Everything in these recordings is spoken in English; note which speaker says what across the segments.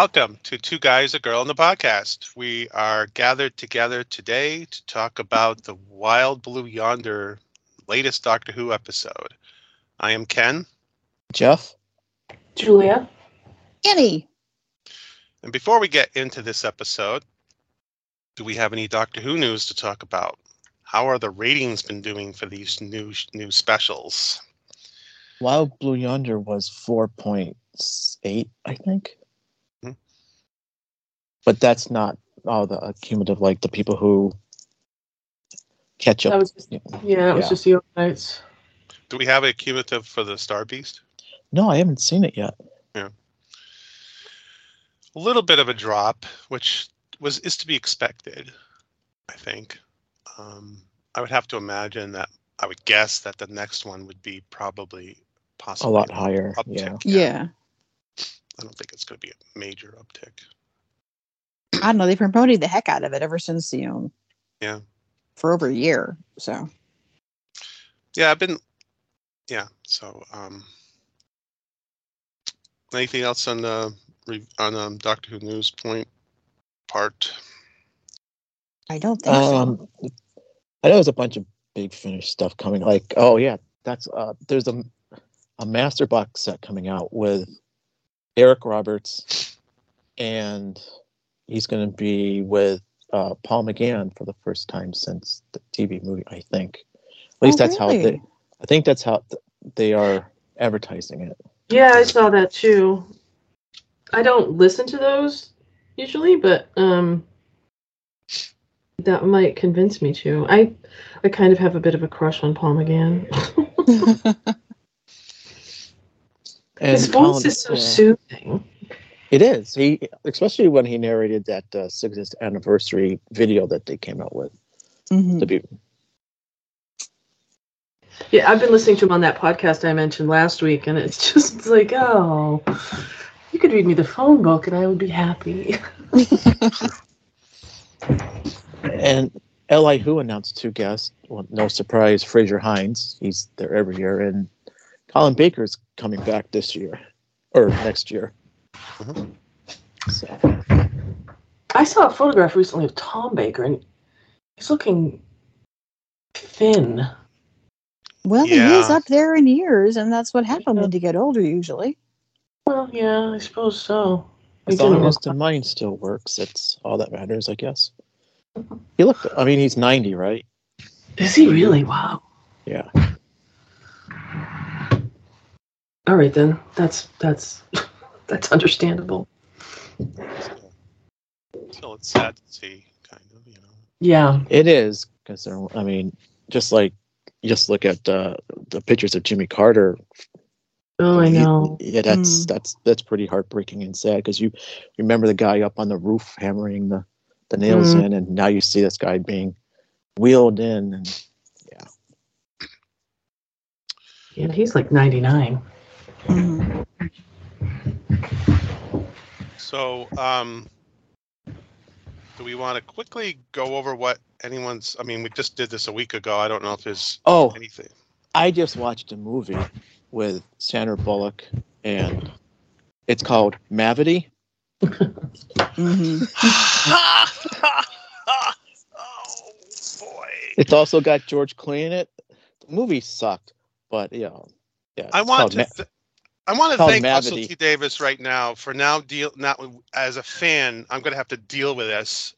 Speaker 1: Welcome to Two Guys, a Girl, and the podcast. We are gathered together today to talk about the Wild Blue Yonder latest Doctor Who episode. I am Ken,
Speaker 2: Jeff?
Speaker 3: Julia.
Speaker 4: Annie.
Speaker 1: and before we get into this episode, do we have any Doctor Who news to talk about? How are the ratings been doing for these new new specials?
Speaker 2: Wild Blue Yonder was 4.8, I think. But that's not all the cumulative, like the people who catch up.
Speaker 3: That was just, yeah, it was
Speaker 2: Yeah.
Speaker 3: just the overnights.
Speaker 1: Do we have a cumulative for the Star Beast?
Speaker 2: no, I haven't seen it yet. Yeah.
Speaker 1: A little bit of a drop, which was is to be expected, I think. Um, I would have to imagine that I would guess that the next one would be probably possibly A
Speaker 2: lot higher.
Speaker 1: uptick.
Speaker 2: Yeah.
Speaker 4: Yeah.
Speaker 1: I don't think it's going to be a major uptick.
Speaker 4: I don't know. They've been promoting the heck out of it ever since, you know,
Speaker 1: Yeah.
Speaker 4: for over a year. So,
Speaker 1: Yeah, I've been. Yeah. So, um, anything else on the re- on um, Doctor Who news point part?
Speaker 4: I don't think so.
Speaker 2: Um, I know there's a bunch of big finish stuff coming. Like, oh yeah, that's uh, there's a a master box set coming out with Eric Roberts, and he's going to be with uh, Paul McGann for the first time since the TV movie. I think. At least
Speaker 4: Oh,
Speaker 2: that's how they. I think that's how th- they are advertising it.
Speaker 3: Yeah, I saw that too. I don't listen to those usually, but um that might convince me to. I I kind of have a bit of a crush on Paul McGann.
Speaker 2: And
Speaker 3: His voice
Speaker 2: Colin-
Speaker 3: is so
Speaker 2: yeah.
Speaker 3: soothing.
Speaker 2: It is. He, especially when he narrated that uh, 60th anniversary video that they came out with.
Speaker 4: Mhm.
Speaker 2: Be,
Speaker 3: Yeah, I've been listening to him on that podcast I mentioned last week, and it's just like, oh, you could read me the phone book, and I would be happy.
Speaker 2: and LI Who announced two guests. Well, no surprise, Fraser Hines. He's there every year, and Colin Baker's coming back this year or next year.
Speaker 1: Mhm.
Speaker 2: So,
Speaker 3: I saw a photograph recently of Tom Baker, and he's looking thin.
Speaker 4: well, he is up there in years, and that's what happened when you get older, usually.
Speaker 3: Well, yeah, I suppose so.
Speaker 2: As long as the mind still works, that's all that matters, I guess. He looked. I mean, he's 90, right?
Speaker 3: Is he really? Wow.
Speaker 2: Yeah.
Speaker 3: All right then. That's that's that's understandable.
Speaker 1: So it's sad to see, kind of, you know.
Speaker 3: Yeah.
Speaker 2: It is because I mean, just like just look at uh, the pictures of Jimmy Carter.
Speaker 3: Oh, I
Speaker 2: you-
Speaker 3: know.
Speaker 2: Yeah, that's
Speaker 4: Mm.
Speaker 2: that's that's pretty heartbreaking and sad because you remember the guy up on the roof hammering the the nails
Speaker 3: Mm.
Speaker 2: in, and now you see this guy being wheeled in, and
Speaker 3: Yeah, Yeah, he's like 99.
Speaker 4: Mhm.
Speaker 1: So, um, do we want to quickly go over what anyone's? I mean, we just did this a week ago. I don't know if there's
Speaker 2: oh,
Speaker 1: anything.
Speaker 2: I just watched a movie with Sandra Bullock, and it's called Mavity.
Speaker 4: Mhm.
Speaker 1: oh boy!
Speaker 2: It's also got George Clooney in it. The movie sucked, but you know, yeah.
Speaker 1: I want to. Th- I want to
Speaker 2: called
Speaker 1: thank Russell T Davies right now for now deal. Not as a fan, I'm going to have to deal with this,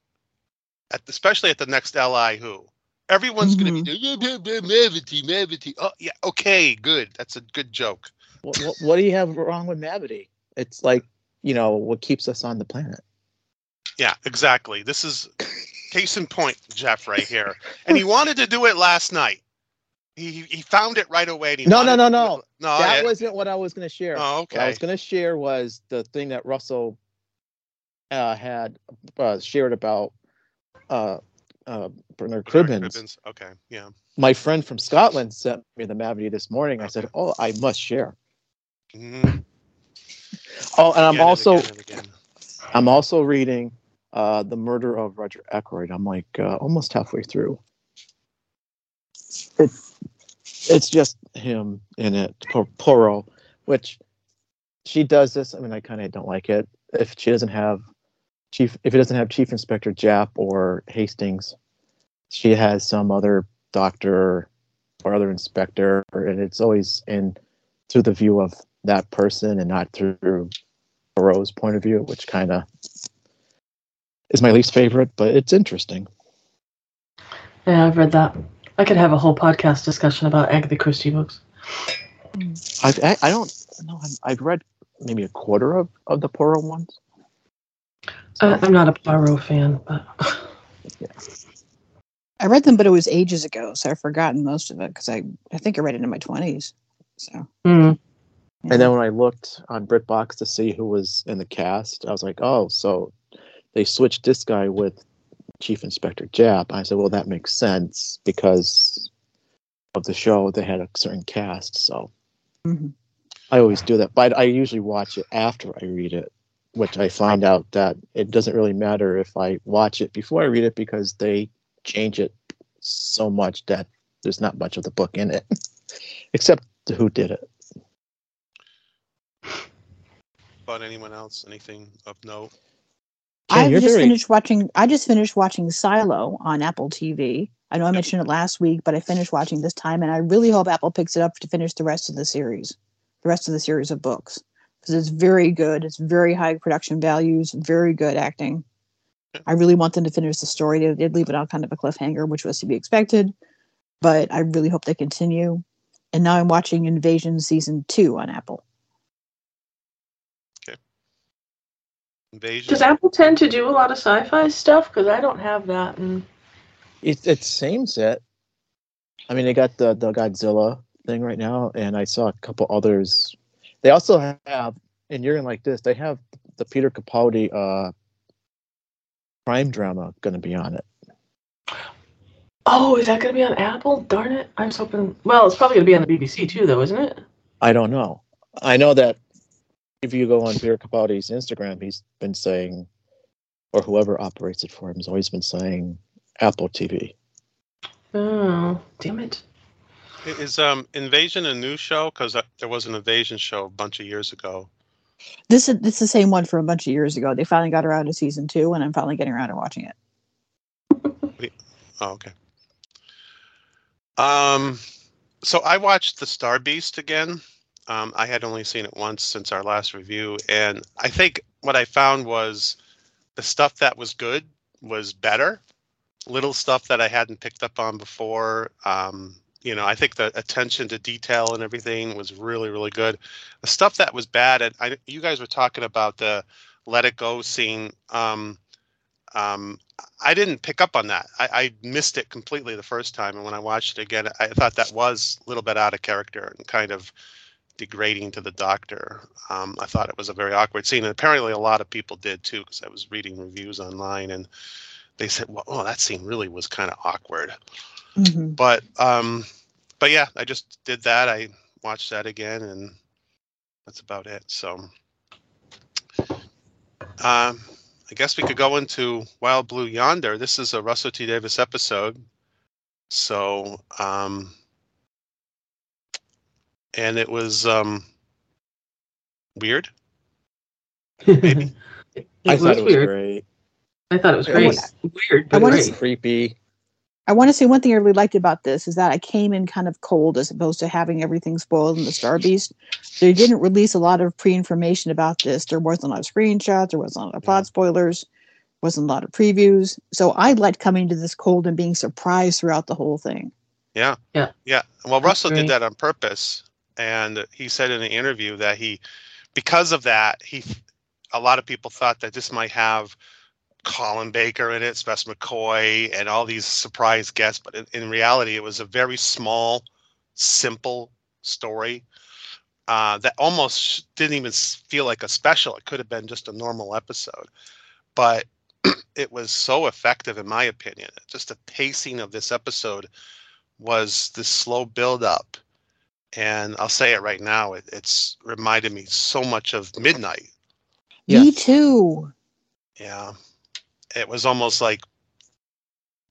Speaker 1: at especially at the next LI Who. Everyone's going to be mm-hmm. doing Mavity, Mavity. Oh yeah, okay, good. That's a good joke.
Speaker 2: what, what, what do you have wrong with Mavity? It's like you know what keeps us on the planet.
Speaker 1: Yeah, exactly. This is case in point, Jeff, right here. And he wanted to do it last night. He he- found it right away.
Speaker 2: No, no, no, no.
Speaker 1: No,
Speaker 2: that wasn't what I was going to share.
Speaker 1: Oh,
Speaker 2: What I was going to share was the thing that Russell uh, had uh, shared about uh, uh, Bernard Cribbins.
Speaker 1: Cribbins, Okay, yeah.
Speaker 2: My friend from Scotland sent me the Mavity this morning. I said, "Oh, I must share."
Speaker 1: Mhm.
Speaker 2: Oh, and I'm
Speaker 1: Again and
Speaker 2: also
Speaker 1: again and again.
Speaker 2: I'm also reading uh, the Murder of Roger Ackroyd. I'm like uh, almost halfway through. It's it's just him in it, Por- Poirot, which she does this. I mean, I kind of don't like it. If she doesn't have chief, if it doesn't have Chief Inspector Japp or Hastings, she has some other doctor or other inspector, and it's always in through the view of that person and not through Poirot's point of view, which kind of is my least favorite, but it's interesting.
Speaker 3: Yeah, I've read that. I could have a whole podcast discussion about Agatha Christie books.
Speaker 2: I've, I, I don't know. I've, I've read maybe a quarter of, of the Poirot ones.
Speaker 3: Uh, I'm not a Poirot fan, but
Speaker 4: I read them, but it was ages ago, so I've forgotten most of it because I, I think I read it in my twenties. So
Speaker 3: Hmm.
Speaker 2: And then when I looked on BritBox to see who was in the cast, I was like, oh, so they switched this guy with Chief Inspector Japp. I said, well, that makes sense because of the show. They had a certain cast, so
Speaker 4: mhm.
Speaker 2: I always do that. But I usually watch it after I read it, which I find out that it doesn't really matter if I watch it before I read it because they change it so much that there's not much of the book in it, except who did it.
Speaker 1: About anyone else? Anything of note?
Speaker 4: I just
Speaker 2: very-
Speaker 4: finished watching. I just finished watching Silo on Apple TV. I know I mentioned it last week, but I finished watching this time, and I really hope Apple picks it up to finish the rest of the series, the rest of the series of books, because it's very good. It's very high production values, very good acting. I really want them to finish the story. They did leave it on kind of a cliffhanger, which was to be expected, but I really hope they continue. And now I'm watching Invasion season two on Apple.
Speaker 1: Invasion.
Speaker 3: does Apple tend to do a lot of sci-fi stuff? Because I don't have that. And
Speaker 2: It it seems it. I mean, they got the the Godzilla thing right now, and I saw a couple others. They also have, and you're gonna like this. They have the Peter Capaldi uh, crime drama going to be on it.
Speaker 3: oh, is that going to be on Apple? Darn it! I was hoping. Well, it's probably going to be on the BBC too, though, isn't it?
Speaker 2: I don't know. I know that if you go on Peter Capaldi's Instagram, he's been saying, or whoever operates it for him has always been saying Apple TV.
Speaker 3: Oh, damn it!
Speaker 1: Is um Invasion a new show? Because there was an Invasion show a bunch of years ago.
Speaker 4: This is this is the same one from a bunch of years ago. They finally got around to season two, and I'm finally getting around to watching it.
Speaker 1: Oh, okay. Um, so I watched The Star Beast again. Um, I had only seen it once since our last review, and I think what I found was the stuff that was good was better. Little stuff that I hadn't picked up on before. Um, you know, I think the attention to detail and everything was really, really good. The stuff that was bad, and I, you guys were talking about the "Let It Go" scene. Um, um, I didn't pick up on that. I, I missed it completely the first time, and when I watched it again, I thought that was a little bit out of character and kind of degrading to the doctor. Um, I thought it was a very awkward scene, and apparently a lot of people did too, because I was reading reviews online, and they said, "Well, oh, that scene really was kind of awkward."
Speaker 4: Mhm.
Speaker 1: But um, but yeah, I just did that. I watched that again, and that's about it. So, um, I guess we could go into Wild Blue Yonder. This is a Russell T Davies episode. So, um, and it was um, weird. Maybe.
Speaker 3: it
Speaker 2: I
Speaker 3: was
Speaker 2: thought it was
Speaker 3: weird.
Speaker 2: great.
Speaker 3: I thought it was
Speaker 2: I
Speaker 3: great.
Speaker 2: want-
Speaker 3: Weird,
Speaker 4: I
Speaker 3: but
Speaker 4: wanna
Speaker 3: great.
Speaker 2: Creepy.
Speaker 4: I want to say one thing I really liked about this is that I came in kind of cold as opposed to having everything spoiled in the Star Beast. They didn't release a lot of pre-information about this. There wasn't a lot of screenshots. There wasn't a lot of plot spoilers. Wasn't a lot of previews. So I liked coming to this cold and being surprised throughout the whole thing.
Speaker 1: Yeah.
Speaker 3: Yeah.
Speaker 1: Yeah. Well,
Speaker 3: That's
Speaker 1: Russell
Speaker 3: great.
Speaker 1: did that on purpose. And he said in an interview that he, because of that, he, a lot of people thought that this might have Colin Baker in it, Spess McCoy, and all these surprise guests. But in, in reality, it was a very small, simple story uh, that almost didn't even feel like a special. It could have been just a normal episode. But it was so effective, in my opinion. Just the pacing of this episode was this slow build up. And I'll say it right now, it, it's reminded me so much of Midnight.
Speaker 4: Me too.
Speaker 1: Yeah. It was almost like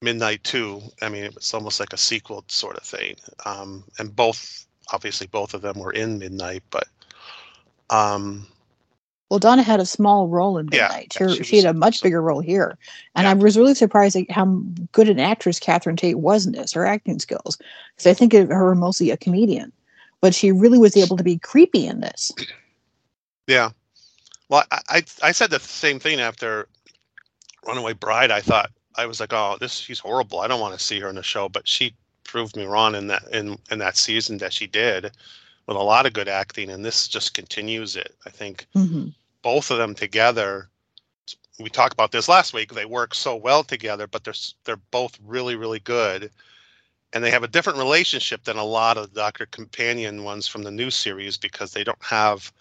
Speaker 1: Midnight 2. I mean, it was almost like a sequel sort of thing. Um, and both, obviously, both of them were in Midnight, but Um,
Speaker 4: Well, Donna had a small role in Midnight.
Speaker 1: yeah,
Speaker 4: Her-
Speaker 1: she
Speaker 4: she, had a much bigger role here, and
Speaker 1: Yeah.
Speaker 4: I was really surprised at how good an actress Catherine Tate was in this. Her acting skills, because I think of her mostly a comedian, but she really was able to be creepy in this.
Speaker 1: yeah. Well, I, I I said the same thing after Runaway Bride. I thought I was like, oh, this she's horrible. I don't want to see her in the show, but she proved me wrong in that in in that season that she did with a lot of good acting, and this just continues it. I think
Speaker 4: hmm
Speaker 1: both of them together. We talked about this last week. They work so well together, but they're they're both really really good, and they have a different relationship than a lot of Doctor Companion ones from the new series because they don't have.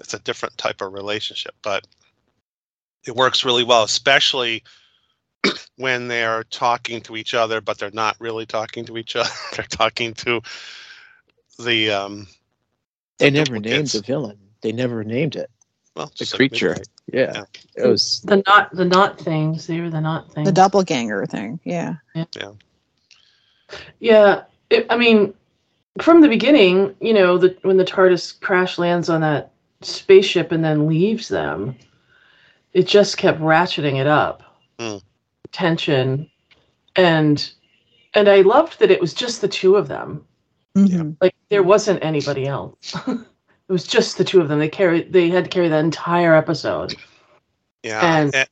Speaker 1: It's a different type of relationship, but it works really well, especially when they're talking to each other, but they're not really talking to each other. they're talking to the um.
Speaker 2: They
Speaker 1: the
Speaker 2: never named the villain. They never named it.
Speaker 1: well,
Speaker 2: The
Speaker 1: just like
Speaker 2: creature. Yeah.
Speaker 1: Yeah.
Speaker 2: It was
Speaker 3: The not the not things. They were the not things.
Speaker 4: The doppelganger thing, yeah.
Speaker 3: Yeah, it, I mean, from the beginning, you know, the when the TARDIS crash lands on that spaceship and then leaves them, it just kept ratcheting it up,
Speaker 1: Hmm.
Speaker 3: tension, and and I loved that it was just the two of them. Like there wasn't anybody else. it was just the two of them. They carried. They had to carry that entire episode.
Speaker 1: Yeah.
Speaker 3: And-
Speaker 1: and-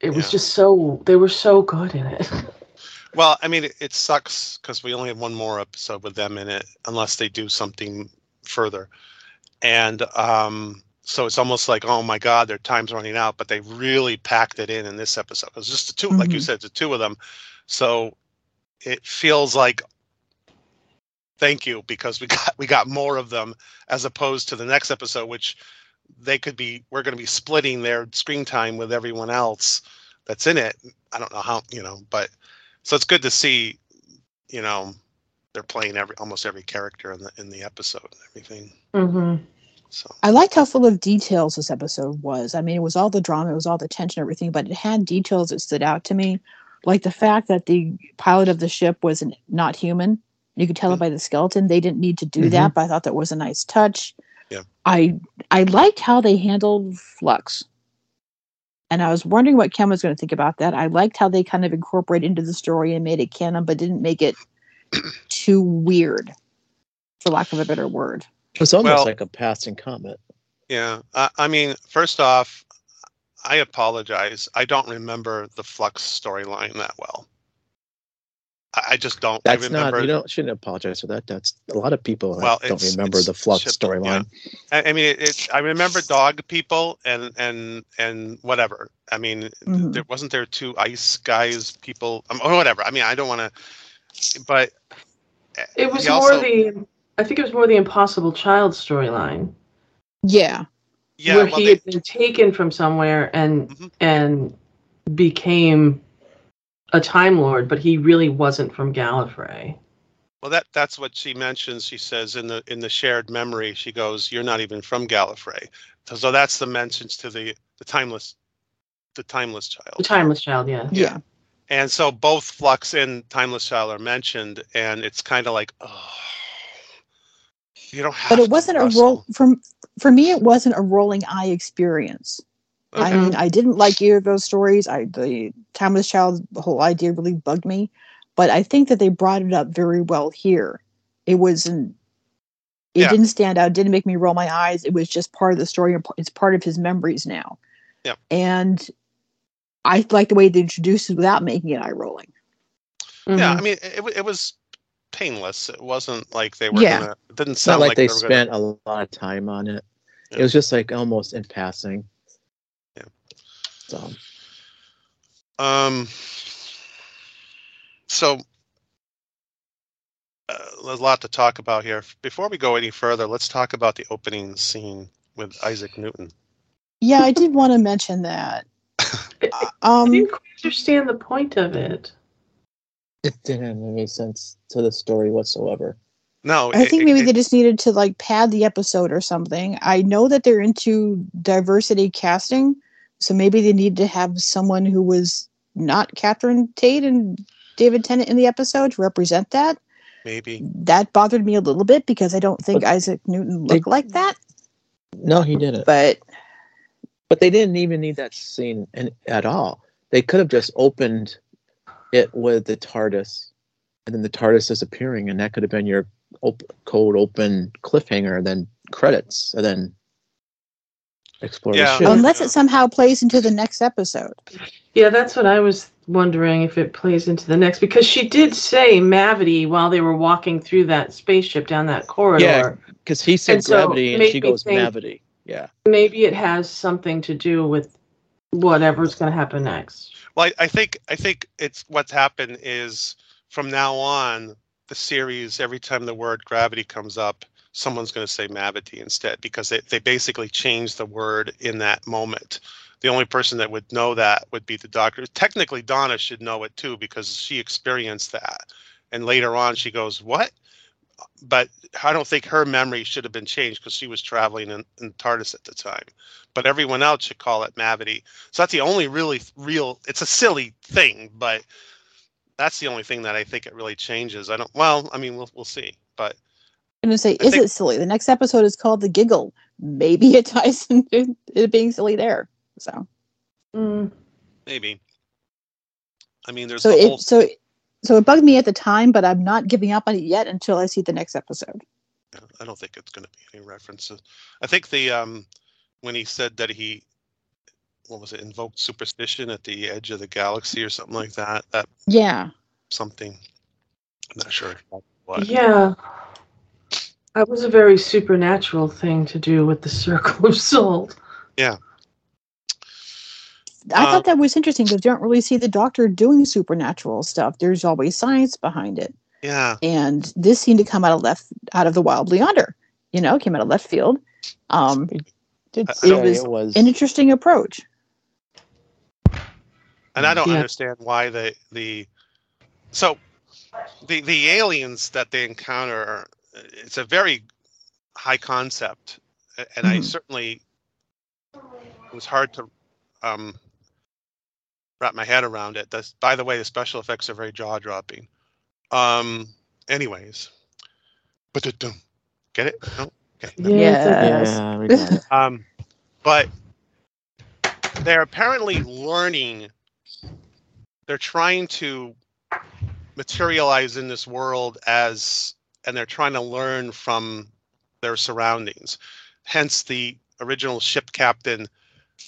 Speaker 3: It was
Speaker 1: Yeah.
Speaker 3: just so. They were so good in it.
Speaker 1: Well, I mean, it, it sucks because we only have one more episode with them in it, unless they do something further. And um, so it's almost like, oh my God, their time's running out. But they really packed it in in this episode. It was just the 2 like you
Speaker 4: Mhm.
Speaker 1: said, the two of them. So it feels like thank you because we got we got more of them as opposed to the next episode, which they could be. We're going to be splitting their screen time with everyone else that's in it. I don't know how you know, but so it's good to see you know they're playing every almost every character in the in the episode and everything
Speaker 3: mm-hmm.
Speaker 1: so
Speaker 4: I liked how full of details this episode was. I mean, it was all the drama, it was all the tension, everything, but it had details that stood out to me, like the fact that the pilot of the ship was an, not human. You could tell it by the skeleton. They didn't need to do that, but I thought that was a nice touch.
Speaker 1: Yeah.
Speaker 4: I I liked how they handled Flux. And I was wondering what Ken was going to think about that. I liked how they kind of incorporated into the story and made it canon, but didn't make it too weird, for lack of a better word.
Speaker 2: it was almost
Speaker 1: Well-
Speaker 2: like a passing comment.
Speaker 1: yeah I, I mean first off i apologize i don't remember the flux storyline that well i, I just don't
Speaker 2: That's
Speaker 1: i remember
Speaker 2: not you don't shouldn't apologize for that. That's a lot of people
Speaker 1: Well,
Speaker 2: don't remember the flux
Speaker 1: ship-
Speaker 2: storyline.
Speaker 1: I, I mean it, it i remember dog people and and and whatever i mean
Speaker 4: Mhm.
Speaker 1: there wasn't there two ice guys people um, or whatever i mean i don't want to but
Speaker 3: It was
Speaker 1: he
Speaker 3: more
Speaker 1: also-
Speaker 3: the. I think it was more the Impossible Child storyline.
Speaker 4: Yeah.
Speaker 1: yeah
Speaker 3: where
Speaker 1: well,
Speaker 3: he
Speaker 1: they-
Speaker 3: had been taken from somewhere and
Speaker 1: Mhm.
Speaker 3: and became a Time Lord, but he really wasn't from Gallifrey.
Speaker 1: Well, that that's what she mentions. She says in the in the shared memory, she goes, "You're not even from Gallifrey." So, so that's the mentions to the the timeless, the timeless child. The.
Speaker 3: Timeless Child, yeah.
Speaker 4: Yeah.
Speaker 1: And so both Flux and Timeless Child are mentioned, and it's kind of like, oh, you don't have.
Speaker 4: But
Speaker 1: to,
Speaker 4: it wasn't a
Speaker 1: Russell.
Speaker 4: roll from for me it wasn't a rolling eye experience. I mean, I didn't like either of those stories. I the Timeless Child, the whole idea really bugged me. But I think that they brought it up very well here. It wasn't it
Speaker 1: Yeah.
Speaker 4: didn't stand out, didn't make me roll my eyes. It was just part of the story. and It's part of his memories now.
Speaker 1: Yeah.
Speaker 4: And I like the way they introduced it without making it eye rolling.
Speaker 1: Yeah,
Speaker 3: Mhm.
Speaker 1: I mean, it, it was painless. It wasn't like they were
Speaker 4: Yeah.
Speaker 1: gonna. It didn't
Speaker 2: It's not
Speaker 1: sound
Speaker 2: like,
Speaker 1: like,
Speaker 2: they
Speaker 1: were gonna-
Speaker 2: spent a lot of time on it.
Speaker 1: Yeah.
Speaker 2: It was just like almost in passing.
Speaker 1: Yeah.
Speaker 2: So
Speaker 1: Um. So, uh, there's a lot to talk about here. Before we go any further, let's talk about the opening scene with Isaac Newton.
Speaker 4: Yeah, I did want to mention that.
Speaker 3: I
Speaker 4: Um
Speaker 3: didn't quite understand the point of it.
Speaker 2: it didn't have any sense to the story whatsoever.
Speaker 1: No,
Speaker 4: I
Speaker 1: it-
Speaker 4: think maybe
Speaker 1: it-
Speaker 4: they just needed to like pad the episode or something. I know that they're into diversity casting, so maybe they need to have someone who was not Catherine Tate and David Tennant in the episode to represent that.
Speaker 1: maybe.
Speaker 4: That bothered me a little bit because I don't think
Speaker 2: But
Speaker 4: Isaac Newton
Speaker 2: they-
Speaker 4: looked like that.
Speaker 2: No, he didn't. But,
Speaker 4: but
Speaker 2: they didn't even need that scene in, at all. They could have just opened it with the TARDIS, and then the TARDIS disappearing, and that could have been your op- cold open cliffhanger, and then credits, and then explore
Speaker 1: Yeah.
Speaker 2: the ship.
Speaker 4: unless it somehow plays into the next episode.
Speaker 3: Yeah, that's what I was wondering if it plays into the next because she did say Mavity while they were walking through that spaceship down that corridor.
Speaker 2: yeah Because he said
Speaker 3: And so
Speaker 2: gravity, and she goes
Speaker 3: think-
Speaker 2: Mavity. Yeah.
Speaker 3: Maybe it has something to do with whatever's going to happen next.
Speaker 1: Well, I, I think I think it's what's happened is from now on the series every time the word gravity comes up, someone's going to say Mavity instead because they, they basically changed the word in that moment. The only person that would know that would be the doctor. Technically, Donna should know it too because she experienced that. And later on, she goes, "What?" But I don't think her memory should have been changed because she was traveling in, in TARDIS at the time. But everyone else should call it Mavity. So that's the only really real. It's a silly thing, but that's the only thing that I think it really changes. I don't. Well, I mean, we'll we'll see. But
Speaker 4: I'm gonna say,
Speaker 1: I
Speaker 4: is
Speaker 1: think-
Speaker 4: it silly? The next episode is called The Giggle. Maybe it ties into it being silly there. So,
Speaker 3: Mm.
Speaker 1: maybe. I mean, there's
Speaker 4: so
Speaker 1: the
Speaker 4: it
Speaker 1: whole.
Speaker 4: so so it bugged me at the time, but I'm not giving up on it yet until I see the next episode.
Speaker 1: I don't think it's going to be any references. I think the um when he said that he what was it invoked superstition at the edge of the galaxy or something like that. That
Speaker 4: Yeah,
Speaker 1: something. I'm not sure what.
Speaker 3: Yeah. That was a very supernatural thing to do with the circle of salt. Yeah.
Speaker 4: I
Speaker 1: Um,
Speaker 4: thought that was interesting because you don't really see the Doctor doing supernatural stuff. There's always science behind it,
Speaker 1: Yeah.
Speaker 4: and this seemed to come out of left out of the wild yonder. You know, came out of left field. Um,
Speaker 2: Did
Speaker 1: I- I
Speaker 2: say it was.
Speaker 4: an interesting approach.
Speaker 1: and I don't
Speaker 3: Yeah.
Speaker 1: understand why the the so the the aliens that they encounter are- it's a very high concept and I
Speaker 4: Mhm.
Speaker 1: certainly it was hard to um wrap my head around it. That's by the way the special effects are very jaw dropping. Um anyways. But get it? No? Okay. no.
Speaker 3: Yes,
Speaker 4: Yeah.
Speaker 2: yeah, we got it.
Speaker 1: Um, but they're apparently learning. They're trying to materialize in this world as, and they're trying to learn from their surroundings. Hence, the original ship captain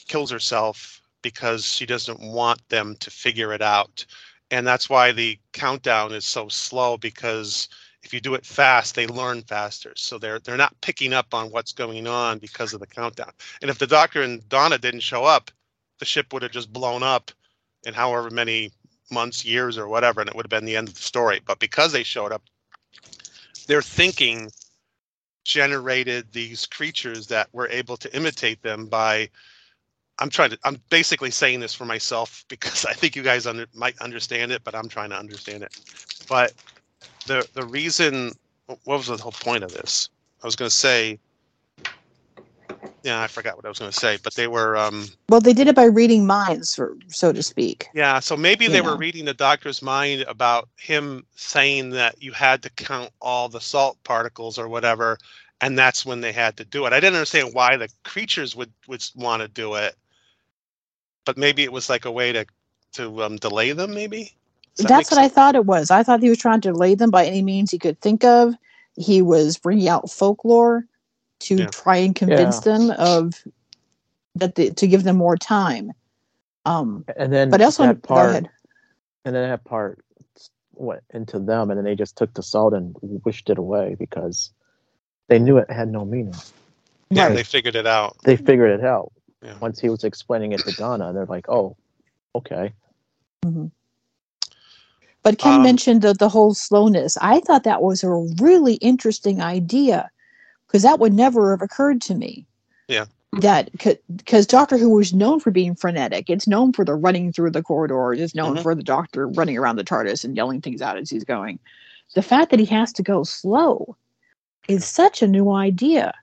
Speaker 1: kills herself because she doesn't want them to figure it out. And that's why the countdown is so slow because if you do it fast, they learn faster. So they're they're not picking up on what's going on because of the countdown. And if the doctor and Donna didn't show up, the ship would have just blown up in however many months, years, or whatever, and it would have been the end of the story. But because they showed up, their thinking generated these creatures that were able to imitate them by I'm trying to I'm basically saying this for myself because I think you guys under, might understand it, but I'm trying to understand it. But the the reason what was the whole point of this? I was going to say yeah, I forgot what I was going to say, but they were um
Speaker 4: Well, they did it by reading minds, or, so to speak.
Speaker 1: yeah, so maybe they
Speaker 4: You
Speaker 1: were reading the doctor's mind about him saying that you had to count all the salt particles or whatever, and that's when they had to do it. I didn't understand why the creatures would would want to do it, but maybe it was like a way to to um, delay them. Maybe that
Speaker 4: That's what I thought it was. I thought he was trying to delay them by any means he could think of. He was bringing out folklore to
Speaker 1: Yeah.
Speaker 4: try and convince them of that the, to give them more time. Um,
Speaker 2: And then
Speaker 4: but also,
Speaker 2: that
Speaker 4: go
Speaker 2: part,
Speaker 4: ahead.
Speaker 2: and then that part went into them, and then they just took the salt and wished it away because they knew it had no meaning.
Speaker 1: Yeah,
Speaker 4: Right.
Speaker 1: they figured it out.
Speaker 2: They figured it out
Speaker 1: Yeah.
Speaker 2: once he was explaining it to Donna, they're like, "Oh, okay."
Speaker 4: But Ken
Speaker 1: Um,
Speaker 4: mentioned the, the whole slowness. I thought that was a really interesting idea because that would never have occurred to me.
Speaker 1: Yeah.
Speaker 4: That because Doctor Who was known for being frenetic. It's known for the running through the corridors. It's known
Speaker 1: Mhm.
Speaker 4: for the Doctor running around the TARDIS and yelling things out as he's going. The fact that he has to go slow is such a new idea.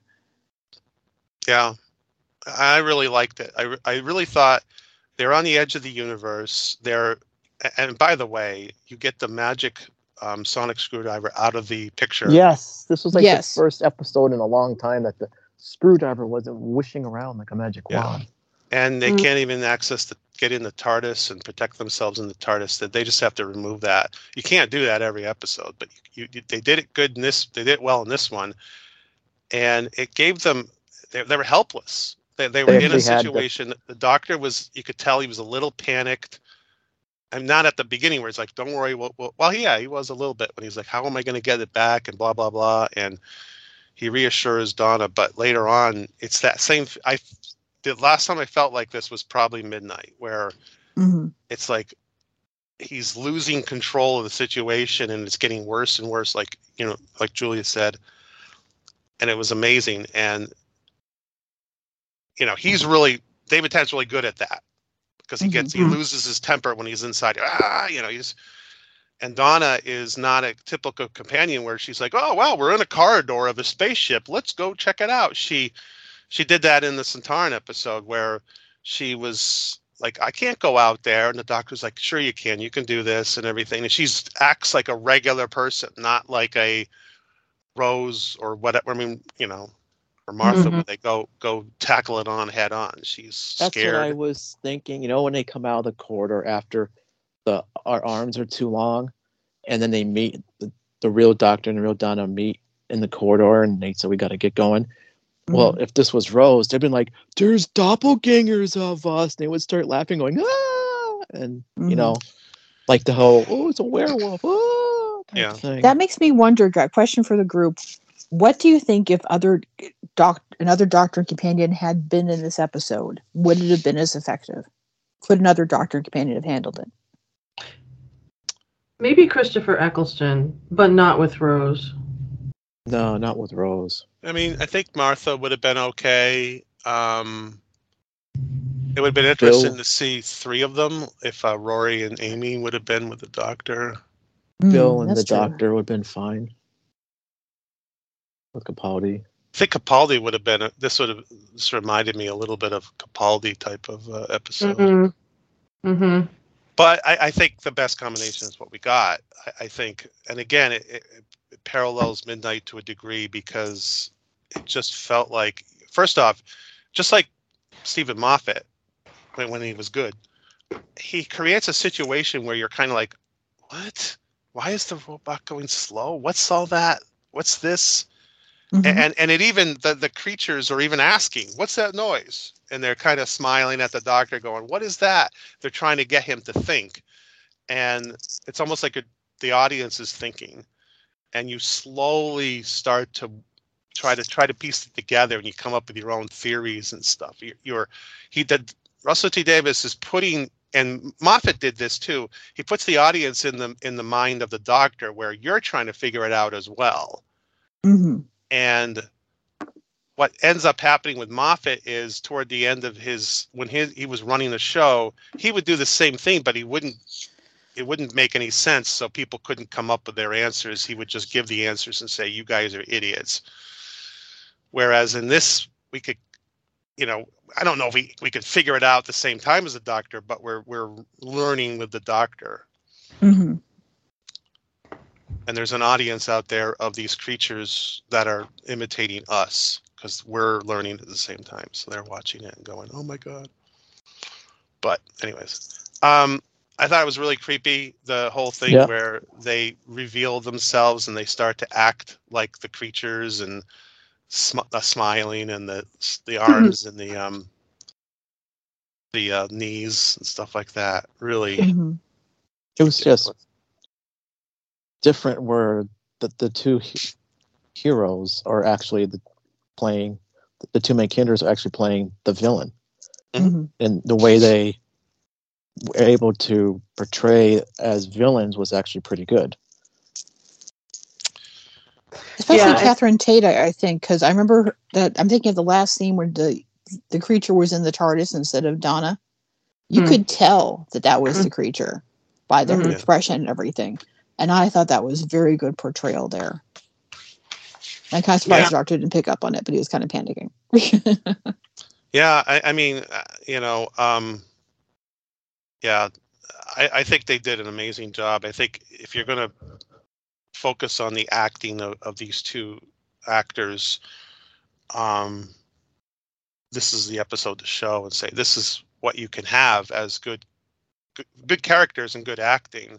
Speaker 1: Yeah, I really liked it. I, I really thought they're on the edge of the universe. They're, and by the way, you get the magic um, sonic screwdriver out of the picture.
Speaker 2: Yes, this was like
Speaker 4: Yes.
Speaker 2: the first episode in a long time that the screwdriver wasn't wishing around like a magic
Speaker 1: Yeah.
Speaker 2: wand.
Speaker 1: and they
Speaker 3: Mm.
Speaker 1: can't even access the get in the TARDIS and protect themselves in the TARDIS. That they just have to remove that. You can't do that every episode, but you, you they did it good in this. They did it well in this one, and it gave them they, they were helpless. They, they were in a
Speaker 2: actually had the-
Speaker 1: situation. The doctor was you could tell he was a little panicked. And not at the beginning where it's like, don't worry. Well, well, well, yeah, he was a little bit when he's like, how am I going to get it back? And blah blah blah. And he reassures Donna, but later on, it's that same. I the last time I felt like this was probably midnight, where
Speaker 4: hmm
Speaker 1: it's like he's losing control of the situation and it's getting worse and worse. Like you know, like Julia said, and it was amazing. And you know, he's really David Tennant's really good at that because he gets he
Speaker 3: Mhm.
Speaker 1: loses his temper when he's inside. Ah, you know, he's and Donna is not a typical companion where she's like, "Oh, well, we're in a corridor of a spaceship. Let's go check it out." She she did that in the Centauran episode where she was like, "I can't go out there," and the doctor's like, "Sure, you can. You can do this and everything." And she's acts like a regular person, not like a Rose or whatever. I mean, you know, or Martha,
Speaker 3: Mhm.
Speaker 1: when they go go tackle it on head on. She's
Speaker 2: That's
Speaker 1: scared.
Speaker 2: what I was thinking. You know, when they come out of the corridor after the our arms are too long, and then they meet the, the real doctor and the real Donna meet in the corridor, and they said we got to get going. Well,
Speaker 4: Mm-hmm.
Speaker 2: if this was Rose, they'd been like, "There's doppelgangers of us," and they would start laughing, going, "Ah!" And you
Speaker 4: Mhm.
Speaker 2: know, like the whole "Oh, it's a werewolf," ah,
Speaker 1: Yeah.
Speaker 4: That makes me wonder. Got question for the group. What do you think if other doc, another doctor and companion had been in this episode? Would it have been as effective? Could another doctor and companion have handled it?
Speaker 3: Maybe Christopher Eccleston, but not with Rose.
Speaker 2: no, not with Rose.
Speaker 1: I mean, I think Martha would have been okay. Um, it would have been interesting
Speaker 2: Bill.
Speaker 1: to see three of them if uh, Rory and Amy would have been with the doctor.
Speaker 2: Bill
Speaker 4: Mm,
Speaker 2: and the
Speaker 4: true.
Speaker 2: doctor would have been fine with Capaldi.
Speaker 1: I think Capaldi would have been. A, this would have this reminded me a little bit of Capaldi type of uh, episode.
Speaker 3: Mm-hmm. Mm-hmm.
Speaker 1: But I, I think the best combination is what we got. I, I think, and again, it, it, it parallels Midnight to a degree because it just felt like, first off, just like Steven Moffat when, when he was good, he creates a situation where you're kind of like, what? Why is the robot going slow? What's all that? What's this?
Speaker 4: Mhm.
Speaker 1: and and it even the, the creatures are even asking what's that noise? And they're kind of smiling at the doctor going what is that? They're trying to get him to think. And it's almost like a, the audience is thinking. And you slowly start to try to try to piece it together and you come up with your own theories and stuff. You're, you're he did russell t davies is putting and moffat did this too he puts the audience in the in the mind of the doctor where you're trying to figure it out as well.
Speaker 4: Mhm.
Speaker 1: And what ends up happening with Moffat is toward the end of his when he he was running the show, he would do the same thing, but he wouldn't it wouldn't make any sense, so people couldn't come up with their answers. He would just give the answers and say, "You guys are idiots." Whereas in this, we could, you know, I don't know if we we could figure it out at the same time as the doctor, but we're we're learning with the doctor
Speaker 4: Mhm.
Speaker 1: And there's an audience out there of these creatures that are imitating us because we're learning at the same time so they're watching it and going oh my god but anyways um i thought it was really creepy the whole thing
Speaker 2: Yeah.
Speaker 1: where they reveal themselves and they start to act like the creatures and sm- uh, smiling and the the arms and the um the uh, knees and stuff like that really
Speaker 4: Mhm.
Speaker 2: It was just different where the, the two he- heroes are actually the, playing the two main characters are actually playing the villain
Speaker 4: Mhm.
Speaker 2: and the way they were able to portray as villains was actually pretty good
Speaker 4: Especially
Speaker 3: Yeah, I-
Speaker 4: Catherine Tate, I, I think, because I remember that I'm thinking of the last scene where the the creature was in the TARDIS instead of Donna. You
Speaker 3: Hmm.
Speaker 4: could tell that that was the creature by their
Speaker 3: Mhm.
Speaker 4: expression and everything, and I thought that was very good portrayal there. I'm kind of surprised
Speaker 1: Yeah.
Speaker 4: the doctor didn't pick up on it, but he was kind of panicking.
Speaker 1: Yeah, I, I mean, uh, you know, um, yeah, I, I think they did an amazing job. I think if you're going to focus on the acting of, of these two actors, um, this is the episode to show and say this is what you can have as good, good, good characters and good acting,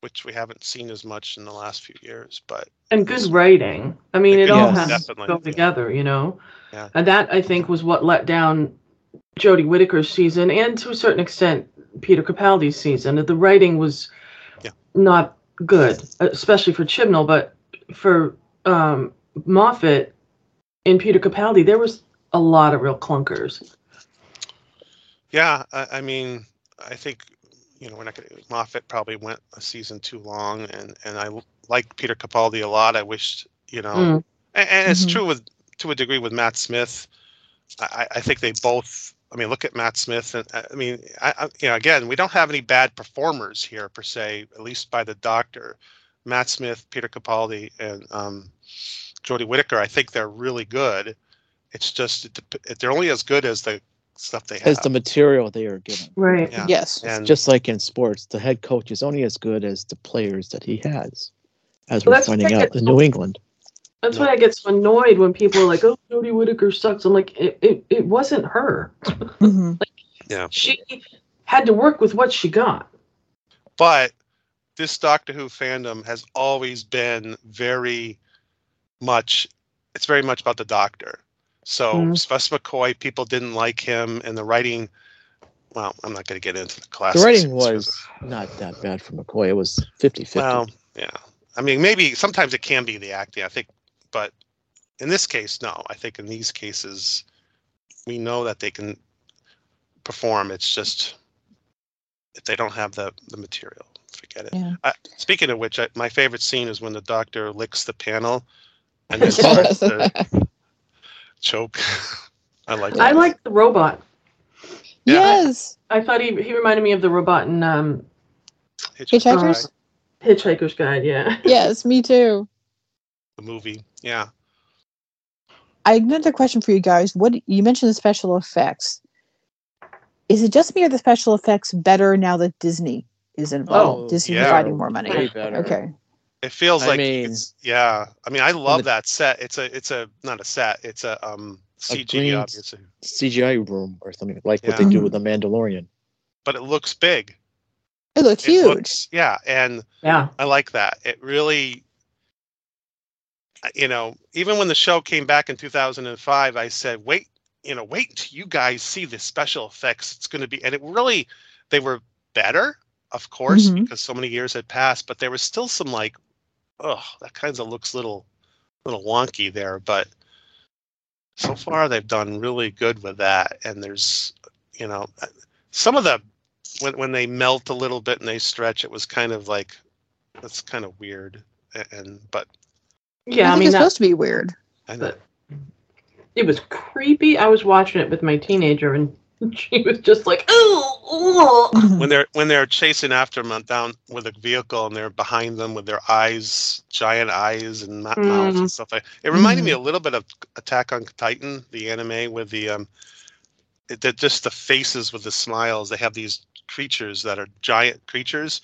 Speaker 1: which we haven't seen as much in the last few years. But
Speaker 3: and good writing. I mean, it all
Speaker 2: Yes.
Speaker 3: has to
Speaker 1: Definitely.
Speaker 3: go together, you know.
Speaker 1: Yeah.
Speaker 3: And that I think was what let down Jodie Whittaker's season, and to a certain extent Peter Capaldi's season. The writing was
Speaker 1: Yeah.
Speaker 3: not good, especially for Chibnall, but for um, Moffat and Peter Capaldi, there was a lot of real clunkers.
Speaker 1: yeah, I, I mean, I think you know we're not going to. Moffat probably went a season too long, and and I liked Peter Capaldi a lot. I wished you know,
Speaker 3: Mm.
Speaker 1: and, and it's
Speaker 4: Mhm.
Speaker 1: true with to a degree with Matt Smith. I, I- think they both. I mean, look at Matt Smith, and I mean, I, I, you know, again, we don't have any bad performers here per se, at least by the Doctor. Matt Smith, Peter Capaldi, and um, Jodie Whittaker. I think they're really good. It's just it, they're only as good as the stuff they have.
Speaker 2: As the material they are given.
Speaker 3: Right.
Speaker 1: Yeah.
Speaker 4: Yes.
Speaker 1: and
Speaker 2: Just like in sports, the head coach is only as good as the players that he has, as
Speaker 3: Well,
Speaker 2: we're
Speaker 3: that's
Speaker 2: finding out in New England.
Speaker 3: That's
Speaker 1: Yeah.
Speaker 3: why I get so annoyed when people are like, "Oh, Jodie Whittaker sucks." I'm like, it, it, it wasn't her.
Speaker 4: hmm
Speaker 3: She had to work with what she got.
Speaker 1: but this Doctor Who fandom has always been very much it's very much about the Doctor. So
Speaker 3: Mhm.
Speaker 1: Spess McCoy, people didn't like him and the writing well, I'm not gonna get into the classics.
Speaker 2: The writing was not that bad for McCoy. It was 50 50.
Speaker 1: well, yeah. I mean maybe sometimes it can be the acting, I think, but in this case, no. I think in these cases we know that they can perform. It's just if they don't have the the material, forget it.
Speaker 4: Yeah.
Speaker 1: Uh, speaking of which, I, my favorite scene is when the doctor licks the panel and then starts to choke. I like that.
Speaker 3: I like the robot.
Speaker 1: Yeah.
Speaker 4: Yes.
Speaker 3: I thought he he reminded me of the robot in um,
Speaker 4: Hitchhikers?
Speaker 3: Hitchhiker's Guide. Yeah.
Speaker 4: Yes, me too.
Speaker 1: The movie, yeah.
Speaker 4: I another question for you guys. What you mentioned the special effects. Is it just me or the special effects better now that Disney is involved?
Speaker 2: Oh,
Speaker 4: Disney's
Speaker 1: yeah.
Speaker 4: providing more money.
Speaker 2: Way.
Speaker 4: Okay.
Speaker 1: It feels
Speaker 2: I
Speaker 1: like
Speaker 2: mean-
Speaker 1: it's yeah. I mean, I love
Speaker 2: the-
Speaker 1: that set. It's a it's a not a set. It's a um
Speaker 2: A
Speaker 1: CG
Speaker 2: green-
Speaker 1: obviously,
Speaker 2: CGI room or something like what they do with the Mandalorian.
Speaker 1: but it looks big.
Speaker 4: It looks
Speaker 1: It
Speaker 4: huge.
Speaker 1: looks- yeah, and
Speaker 3: Yeah.
Speaker 1: I like that. It really, you know, even when the show came back in 2005, I said, wait, you know, wait until you guys see the special effects. It's going to be, and it really, they were better, of course,
Speaker 4: Mhm.
Speaker 1: because so many years had passed, but there was still some like, oh, that kind of looks little, little wonky there. But so far, they've done really good with that. And there's, you know, uh, some of the when when they melt a little bit and they stretch, it was kind of like that's kind of weird. A- And but
Speaker 3: Yeah. I,
Speaker 4: think
Speaker 3: mean,
Speaker 4: it's
Speaker 3: that,
Speaker 4: supposed to be weird.
Speaker 1: I know.
Speaker 3: But- it was creepy. I was watching it with my teenager, and she was just like, "Oh."
Speaker 1: when they're when they're chasing after them down with a vehicle and they're behind them with their eyes, giant eyes and mou- mouths and stuff like. It reminded me a little bit of Attack on Titan, the anime with the um, it, they're just the faces with the smiles. They have these creatures that are giant creatures.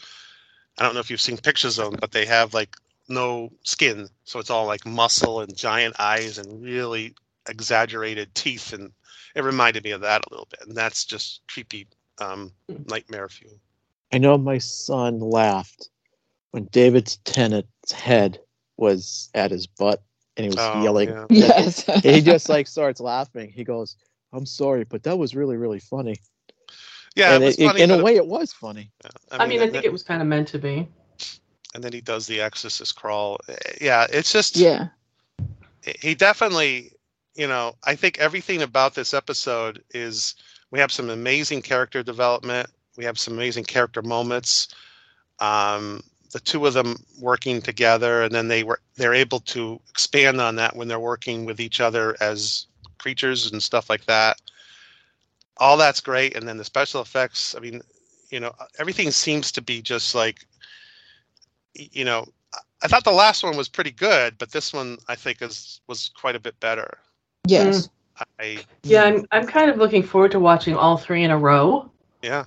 Speaker 1: I don't know if you've seen pictures of them, but they have like no skin, so it's all like muscle and giant eyes and really exaggerated teeth, and it reminded me of that a little bit. And that's just creepy um, nightmare fuel.
Speaker 2: I know my son laughed when David Tennant's head was at his butt and he was
Speaker 1: Oh,
Speaker 2: yelling.
Speaker 1: yeah.
Speaker 4: yes.
Speaker 2: he just like starts laughing. He goes, "I'm sorry, but that was really, really funny."
Speaker 1: Yeah,
Speaker 2: and
Speaker 1: it was
Speaker 2: it-
Speaker 1: funny,
Speaker 2: in a way, it was funny.
Speaker 3: I mean, I
Speaker 1: and
Speaker 3: think
Speaker 1: then-
Speaker 3: it was kind of meant to be.
Speaker 1: and then he does the exorcist crawl. Eh, Yeah, it's just
Speaker 4: Yeah.
Speaker 1: he definitely, you know, I think everything about this episode is we have some amazing character development. We have some amazing character moments. Um, the two of them working together, and then they were they're able to expand on that when they're working with each other as creatures and stuff like that. All that's great, and then the special effects. I mean, you know, everything seems to be just like, you know, I- thought the last one was pretty good, but this one I think is was quite a bit better.
Speaker 4: Yes.
Speaker 1: I
Speaker 3: Yeah, I'm I'm kind of looking forward to watching all three in a row.
Speaker 1: yeah.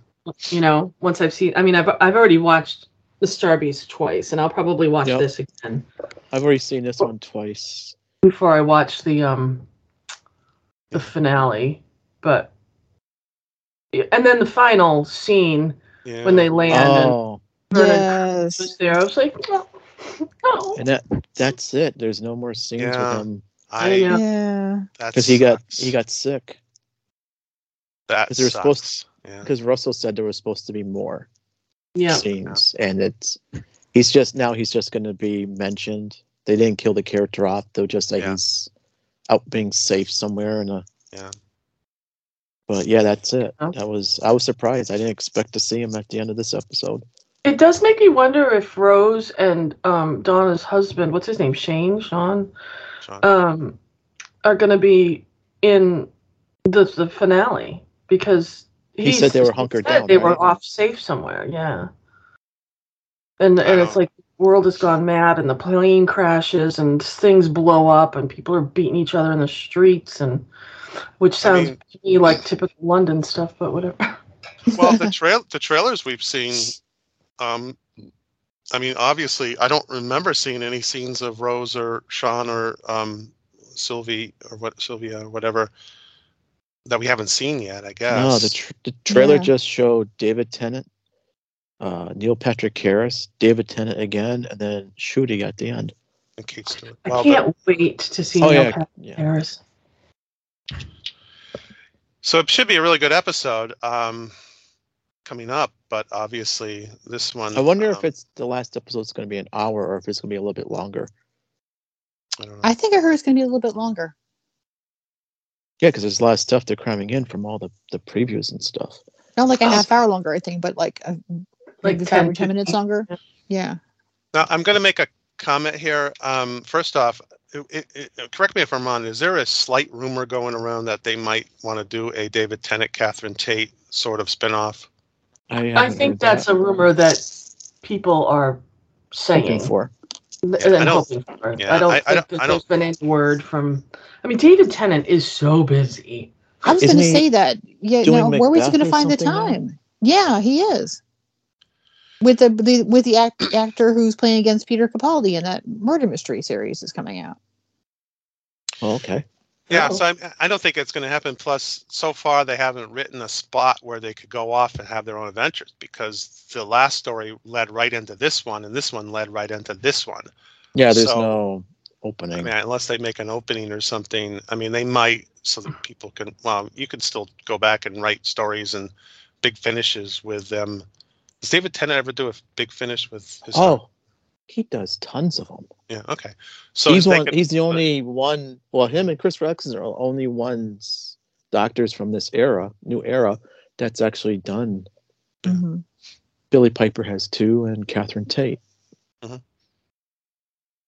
Speaker 3: You know, once I've seen. I mean, I've I've already watched the Star Beast twice, and I'll probably watch
Speaker 2: Yep.
Speaker 3: this again
Speaker 2: I've already seen this one twice.
Speaker 3: before I watch the um the finale, but and then the final scene
Speaker 1: Yeah.
Speaker 3: when they land and
Speaker 2: Oh,
Speaker 3: Vernon
Speaker 4: Yes.
Speaker 3: was there. I was like, no, no.
Speaker 2: and that that's it. There's no more scenes
Speaker 1: Yeah.
Speaker 2: with him
Speaker 1: I
Speaker 3: oh,
Speaker 4: Yeah.
Speaker 1: Yeah.
Speaker 2: because he got he got sick.
Speaker 1: that
Speaker 2: 'cause they were supposed-
Speaker 1: sucks. Yeah.
Speaker 2: Because Russell said there was supposed to be more
Speaker 3: Yeah.
Speaker 2: scenes, and it's he's just now he's just going to be mentioned. They didn't kill the character off; they'll just like
Speaker 1: Yeah.
Speaker 2: he's out being safe somewhere in a.
Speaker 1: Yeah.
Speaker 2: But yeah, that's it.
Speaker 3: Oh.
Speaker 2: That was I was surprised. I didn't expect to see him at the end of this episode.
Speaker 3: It does make me wonder if Rose and um, Donna's husband, what's his name, Shane, Shaun,
Speaker 1: Shaun.
Speaker 3: um, are going to be in the the finale because
Speaker 2: He said they were hunkered down,
Speaker 3: They were off safe somewhere. Yeah. And and it's like the world has gone mad and the plane crashes and things blow up and people are beating each other in the streets and which sounds
Speaker 1: mean-
Speaker 3: to me like typical London stuff, but whatever.
Speaker 1: well, the trail the trailers we've seen, um, I mean, obviously, I don't remember seeing any scenes of Rose or Shaun or um, Sylvie or what Sylvia or whatever that we haven't seen yet. I guess.
Speaker 2: No, the, tr- the trailer
Speaker 4: Yeah.
Speaker 2: just showed David Tennant, uh, Neil Patrick Harris, David Tennant again, and then Ncuti at the end.
Speaker 1: and Kate Stewart.
Speaker 3: I
Speaker 1: Well,
Speaker 3: can't wait to see
Speaker 2: Oh
Speaker 3: Neil
Speaker 2: yeah,
Speaker 3: Patrick
Speaker 2: yeah.
Speaker 3: Harris.
Speaker 1: So it should be a really good episode um, coming up, but obviously this one.
Speaker 2: I wonder
Speaker 1: um,
Speaker 2: if it's the last episode. episode's going to be an hour or if it's going to be a little bit longer.
Speaker 1: I don't know.
Speaker 4: I think I heard it's going to be a little bit longer.
Speaker 2: Yeah, because there's a lot of stuff they're cramming in from all the, the previews and stuff.
Speaker 4: Not like a half hour longer, I think, but like a,
Speaker 3: Like
Speaker 4: maybe five or ten minutes longer.
Speaker 3: Yeah.
Speaker 4: Yeah.
Speaker 1: Now I'm going to make a comment here. Um, first off, it, it, it- correct me if I'm wrong. Is there a slight rumor going around that they might want to do a David Tennant, Catherine Tate sort of spinoff?
Speaker 2: I,
Speaker 3: I think that's a rumor that people are saying.
Speaker 2: looking for.
Speaker 1: Yeah, I don't-
Speaker 3: for.
Speaker 1: yeah,
Speaker 3: I don't
Speaker 1: I- I
Speaker 3: think
Speaker 1: don't-
Speaker 3: that
Speaker 1: I
Speaker 3: there's
Speaker 1: don't-
Speaker 3: been any word from. I mean, David Tennant is so busy.
Speaker 4: I was going to say that. Yeah.
Speaker 2: doing
Speaker 4: Now, where was he going to find the
Speaker 2: something now?
Speaker 4: time? Yeah, he is. With the, the with the act, actor who's playing against Peter Capaldi in that murder mystery series is coming out.
Speaker 2: Oh, okay.
Speaker 1: Yeah,
Speaker 3: Oh.
Speaker 1: so I'm, I don't think it's going to happen. Plus, so far they haven't written a spot where they could go off and have their own adventures because the last story led right into this one, and this one led right into this one.
Speaker 2: Yeah, there's
Speaker 1: So-
Speaker 2: no
Speaker 1: I
Speaker 2: opening.
Speaker 1: mean, unless they make an opening or something. I mean, they might so that people can. Well, you can still go back and write stories and big finishes with them. Does David Tennant ever do a big finish with his?
Speaker 2: Oh, he does tons of them.
Speaker 1: yeah. Okay. So
Speaker 2: he's one.
Speaker 1: could-
Speaker 2: he's the only one. Well, him and Chris Rex are the only ones doctors from this era, new era, that's actually done.
Speaker 1: Yeah.
Speaker 4: Mhm.
Speaker 2: Billie Piper has two, and Catherine Tate.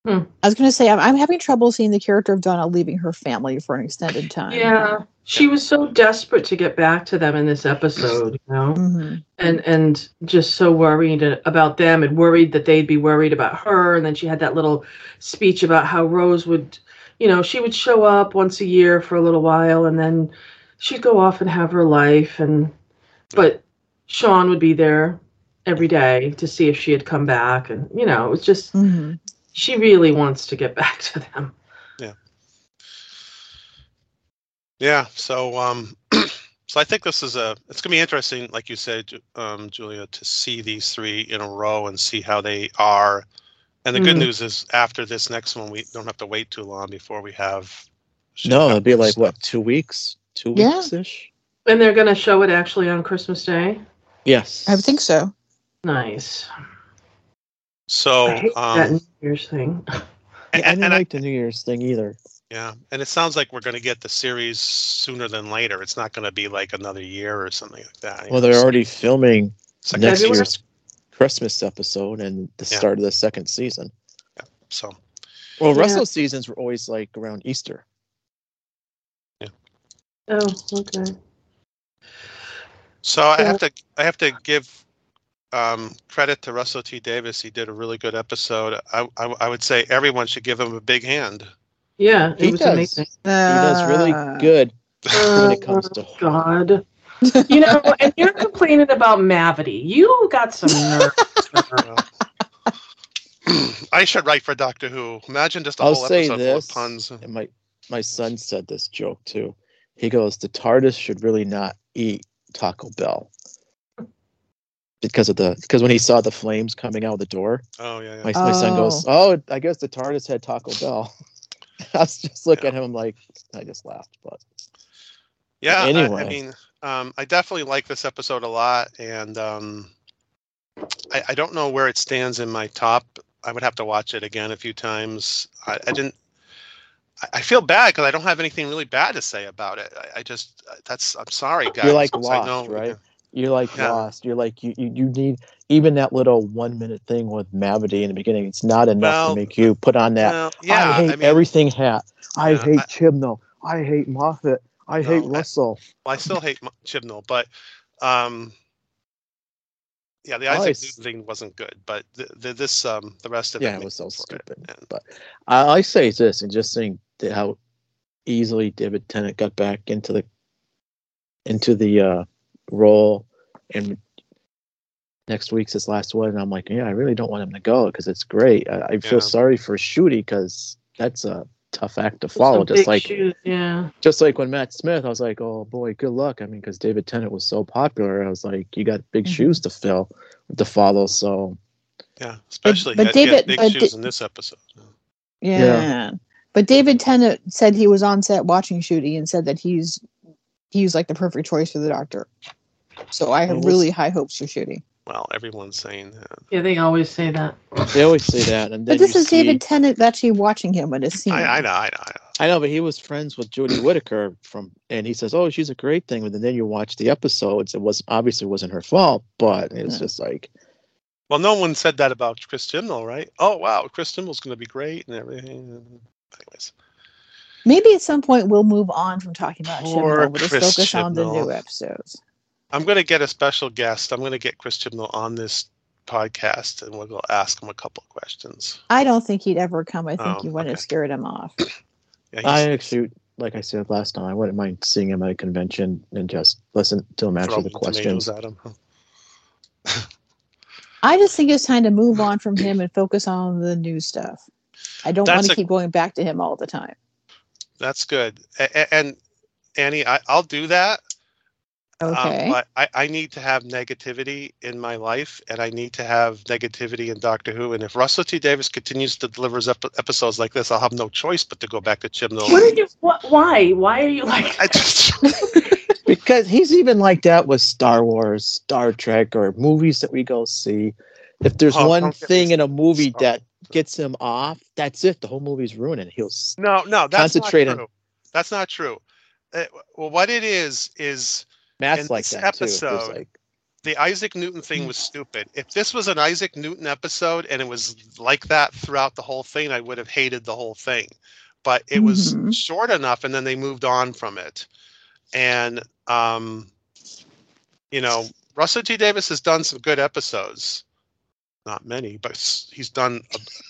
Speaker 4: I was going to say I'm, I'm having trouble seeing the character of Donna leaving her family for an extended time.
Speaker 3: Yeah, she was so desperate to get back to them in this episode, you know,
Speaker 4: hmm
Speaker 3: and and just so worried about them, and worried that they'd be worried about her. And then she had that little speech about how Rose would, you know, she would show up once a year for a little while, and then she'd go off and have her life, and but Shaun would be there every day to see if she had come back, and you know, it was just
Speaker 4: hmm
Speaker 3: she really wants to get back to them.
Speaker 1: Yeah. Yeah. So, um, so I think this is a. It's gonna be interesting, like you said, um, Julia, to see these three in a row and see how they are. And the good
Speaker 3: Mhm.
Speaker 1: news is, after this next one, we don't have to wait too long before we have.
Speaker 2: No, it'd be like
Speaker 1: stuff.
Speaker 2: what two weeks, two
Speaker 4: Yeah.
Speaker 2: weeks ish.
Speaker 3: And they're gonna show it actually on Christmas Day.
Speaker 2: Yes,
Speaker 4: I think so.
Speaker 3: Nice.
Speaker 1: So,
Speaker 3: I hate that
Speaker 1: um,
Speaker 3: New Year's thing.
Speaker 1: and,
Speaker 2: I
Speaker 1: and,
Speaker 2: didn't
Speaker 1: and I,
Speaker 2: like the New Year's thing either.
Speaker 1: yeah, and it sounds like we're going to get the series sooner than later. It's not going to be like another year or something like that.
Speaker 2: Well,
Speaker 1: know,
Speaker 2: they're
Speaker 1: so-
Speaker 2: already filming
Speaker 1: second
Speaker 2: next
Speaker 3: February?
Speaker 2: year's Christmas episode and the
Speaker 1: Yeah.
Speaker 2: start of the second season. Yeah.
Speaker 1: So,
Speaker 2: Well,
Speaker 3: Yeah.
Speaker 2: Russell seasons were always like around Easter. Yeah.
Speaker 3: Oh, okay.
Speaker 1: so I have to I have to give um, credit to Russell T Davies. He did a really good episode. I, I I would say everyone should give him a big hand.
Speaker 3: Yeah, it
Speaker 2: He
Speaker 3: was
Speaker 2: does.
Speaker 3: amazing.
Speaker 2: He does really
Speaker 4: Uh,
Speaker 2: good when
Speaker 3: Oh,
Speaker 2: it comes to
Speaker 3: God. You know, and you're complaining about Mavity. You got some nerve.
Speaker 1: I should write for Doctor Who. Imagine just a
Speaker 2: I'll
Speaker 1: whole
Speaker 2: say
Speaker 1: episode
Speaker 2: this.
Speaker 1: full of puns.
Speaker 2: And my my son said this joke too. he goes, the TARDIS should really not eat Taco Bell because of the because when he saw the flames coming out of the door,
Speaker 1: Oh yeah, yeah.
Speaker 2: my, my son goes, "Oh, I guess the TARDIS had Taco Bell." I was just looking at him like I just laughed, but
Speaker 1: Yeah, I- I, mean, um, I definitely like this episode a lot, and um, I, I don't know where it stands in my top. I would have to watch it again a few times. I, I didn't. I, I feel bad because I don't have anything really bad to say about it. I, I just that's. I'm sorry, guys.
Speaker 2: like
Speaker 1: 'cause I
Speaker 2: Lost,
Speaker 1: know-
Speaker 2: right? You're like
Speaker 1: Yeah.
Speaker 2: lost. You're like you, you you need even that little one minute thing with Mavity in the beginning. It's not enough
Speaker 1: Well,
Speaker 2: to make you put on that.
Speaker 1: Well, yeah,
Speaker 2: I hate
Speaker 1: I mean,
Speaker 2: everything hat. I
Speaker 1: Yeah,
Speaker 2: hate
Speaker 1: I-
Speaker 2: Chibnall. I hate Moffat. I hate
Speaker 1: No, I-
Speaker 2: Russell.
Speaker 1: Well, I still hate Chibnall, but um, yeah, the Isaac
Speaker 2: it's-
Speaker 1: Newton thing wasn't good, but the, the, this um, the rest of
Speaker 2: Yeah,
Speaker 1: it
Speaker 2: it was so
Speaker 1: for it,
Speaker 2: stupid. But I, I say this and just that how easily David Tennant got back into the into the uh, role, and next week's his last one. And I'm like, yeah, I really don't want him to go because it's great. I, I feel
Speaker 1: Yeah.
Speaker 2: sorry for Ncuti because that's a tough act to follow. Just like
Speaker 3: shoes, yeah.
Speaker 2: just like when Matt Smith, I was like, oh boy, good luck. I mean, because David Tennant was so popular, I was like, you got big
Speaker 4: Mhm.
Speaker 2: shoes to fill to follow. So
Speaker 1: yeah, especially
Speaker 4: but
Speaker 1: he had- he had
Speaker 4: David-
Speaker 1: big
Speaker 4: but
Speaker 1: shoes
Speaker 4: Di-
Speaker 1: in this episode.
Speaker 4: Yeah.
Speaker 2: Yeah.
Speaker 4: But David Tennant said he was on set watching Ncuti and said that he's he's like the perfect choice for the doctor. So I have
Speaker 2: Well, we'll
Speaker 4: really high hopes for Ncuti.
Speaker 1: Well, everyone's saying that.
Speaker 3: Yeah, they always say that.
Speaker 2: they always say that, and then
Speaker 4: But this is
Speaker 2: see-
Speaker 4: David Tennant actually watching him at a scene.
Speaker 1: I, I know, I know, I know.
Speaker 2: I know, but he was friends with Jodie Whittaker from, and he says, "Oh, she's a great thing." But then you watch the episodes; it was obviously wasn't her fault, but it's
Speaker 4: Yeah.
Speaker 2: just like,
Speaker 1: Well, no one said that about Chris Chibnall, right? Oh, wow, Chris Chibnall's going to be great and everything. Anyways,
Speaker 4: Maybe at some point we'll move on from talking about
Speaker 1: Poor
Speaker 4: Chibnall. We'll just
Speaker 1: Chris
Speaker 4: focus on the new episodes.
Speaker 1: I'm going to get a special guest. I'm going to get Chris Chibnall on this podcast, and we'll go ask him a couple of questions.
Speaker 4: I don't think he'd ever come. I think
Speaker 1: Oh,
Speaker 4: you want to
Speaker 1: okay.
Speaker 4: scare him off.
Speaker 1: Yeah,
Speaker 2: I actually, like I said last time, I wouldn't mind seeing him at a convention and just listen to him answer
Speaker 1: throwing
Speaker 2: the
Speaker 1: tomatoes
Speaker 2: questions.
Speaker 1: at him.
Speaker 4: I just think it's time to move on from him and focus on the new stuff. I don't want to
Speaker 1: a-
Speaker 4: keep going back to him all the time.
Speaker 1: That's good. A- a- and Annie, I, I'll do that. Um,
Speaker 4: Okay.
Speaker 1: but I, I need to have negativity in my life, and I need to have negativity in Doctor Who. And if Russell T Davies continues to deliver his ep- episodes like this, I'll have no choice but to go back to Chibnall.
Speaker 3: What are you? What? Why? Why are you like?
Speaker 1: I just,
Speaker 2: Because he's even like that with Star Wars, Star Trek, or movies that we go see. If there's
Speaker 1: Oh,
Speaker 2: one
Speaker 1: don't get me
Speaker 2: thing in a movie
Speaker 1: Star
Speaker 2: that gets him off, that's it. The whole movie's ruined, and he'll
Speaker 1: no, no, that's
Speaker 2: Concentrate
Speaker 1: not
Speaker 2: on-
Speaker 1: That's not true. Uh, well, what it is is
Speaker 2: Matt's like
Speaker 1: this
Speaker 2: that too.
Speaker 1: Episode,
Speaker 2: like,
Speaker 1: the Isaac Newton thing was stupid. If this was an Isaac Newton episode and it was like that throughout the whole thing, I would have hated the whole thing. But it was
Speaker 4: Mhm.
Speaker 1: short enough, and then they moved on from it. And um, you know, Russell T Davies has done some good episodes. Not many, but he's done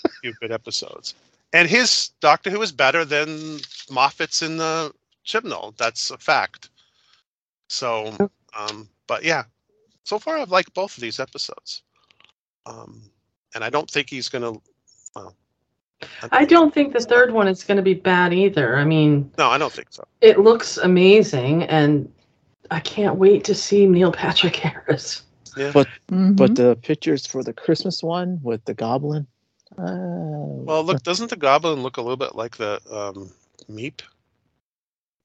Speaker 1: a few good episodes. And his Doctor Who is better than Moffat's in the Chibnall. That's a fact. So, um, but yeah, so far I've liked both of these episodes. Um, and I don't think he's gonna. Well,
Speaker 3: I don't think the third one is going to be bad either. I mean,
Speaker 1: no, I don't think so.
Speaker 3: it looks amazing, and I can't wait to see Neil Patrick Harris.
Speaker 4: Mhm.
Speaker 2: but the pictures for the Christmas one with the Goblin. Uh,
Speaker 1: Well, look, doesn't the Goblin look a little bit like the um, Meep? A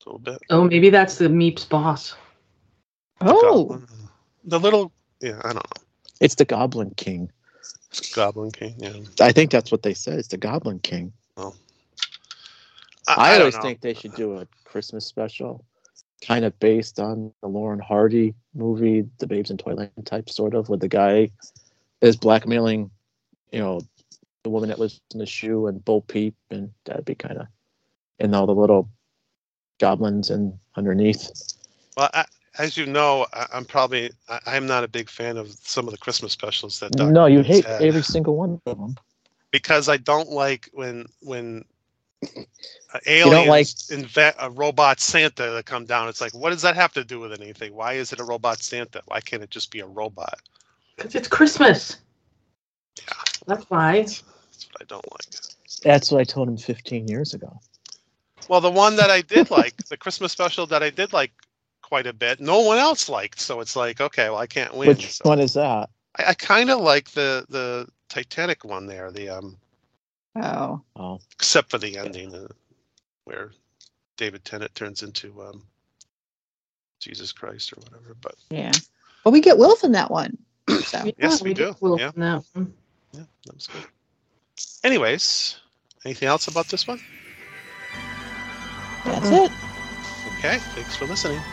Speaker 1: little bit.
Speaker 3: Oh, maybe that's the Meep's boss.
Speaker 4: Oh,
Speaker 1: Goblin. the little. Yeah, I don't know.
Speaker 2: it's the Goblin King.
Speaker 1: Goblin King. Yeah.
Speaker 2: I think that's what they said. It's the Goblin King.
Speaker 1: I,
Speaker 2: I,
Speaker 1: don't
Speaker 2: always
Speaker 1: know.
Speaker 2: think they should do a Christmas special, kind of based on the Lauren Hardy movie, The Babes in Toyland type, sort of, where the guy is blackmailing, you know, the woman that lives in the shoe and Bo Peep, and that'd be kind of, and all the little goblins and underneath.
Speaker 1: Well, I, as you know, I, I'm probably I, I'm not a big fan of some of the Christmas specials that. Dr.
Speaker 2: no, you
Speaker 1: Who's
Speaker 2: hate
Speaker 1: had.
Speaker 2: every single one of them.
Speaker 1: because I don't like when when uh,
Speaker 2: don't
Speaker 1: aliens
Speaker 2: like-
Speaker 1: invent a robot Santa to come down. It's like, what does that have to do with anything? Why is it a robot Santa? Why can't it just be a robot?
Speaker 3: Because it's Christmas.
Speaker 1: Yeah.
Speaker 3: That's why.
Speaker 1: That's what I don't like.
Speaker 2: That's what I told him 15 years ago.
Speaker 1: Well, the one that I did like, the Christmas special that I did like quite a bit, no one else liked. So it's like, okay, well, I can't win.
Speaker 2: Which
Speaker 1: So
Speaker 2: one is that?
Speaker 1: I, I kind of like the the Titanic one there, the um,
Speaker 4: Oh,
Speaker 2: Oh,
Speaker 1: except for the ending uh, where David Tennant turns into um, Jesus Christ or whatever. But
Speaker 4: yeah. Well, we get Wilf in that one. So
Speaker 1: Yes, we
Speaker 3: did
Speaker 1: do.
Speaker 3: Will
Speaker 1: Yeah.
Speaker 3: from that one.
Speaker 1: yeah, that was good. Anyways, anything else about this one?
Speaker 4: that's it.
Speaker 1: Okay, thanks for listening.